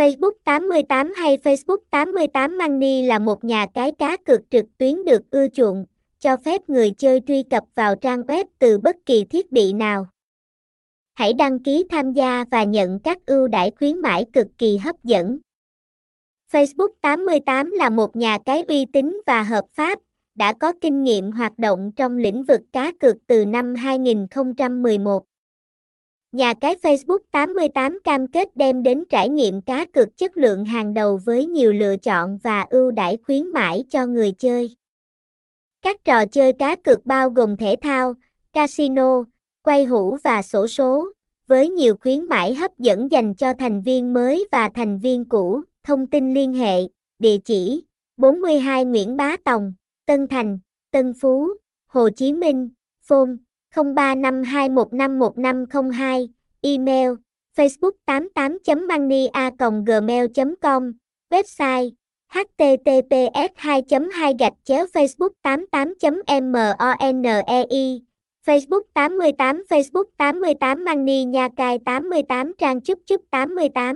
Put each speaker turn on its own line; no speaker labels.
Facebook 88 hay Facebook 88 Money là một nhà cái cá cược trực tuyến được ưa chuộng, cho phép người chơi truy cập vào trang web từ bất kỳ thiết bị nào. Hãy đăng ký tham gia và nhận các ưu đãi khuyến mãi cực kỳ hấp dẫn. Facebook 88 là một nhà cái uy tín và hợp pháp, đã có kinh nghiệm hoạt động trong lĩnh vực cá cược từ năm 2011. Nhà cái Facebook 88 cam kết đem đến trải nghiệm cá cược chất lượng hàng đầu với nhiều lựa chọn và ưu đãi khuyến mãi cho người chơi. Các trò chơi cá cược bao gồm thể thao, casino, quay hũ và sổ số, với nhiều khuyến mãi hấp dẫn dành cho thành viên mới và thành viên cũ. Thông tin liên hệ, địa chỉ 42 Nguyễn Bá Tòng, Tân Thành, Tân Phú, Hồ Chí Minh, phone 0352151502, email facebook 88.mania.gmail.com, website https 2 2 gạch chéo facebook 88.monei Facebook 88 Facebook 88 mani Nha Cai 88 Trang Chúc Chúc 88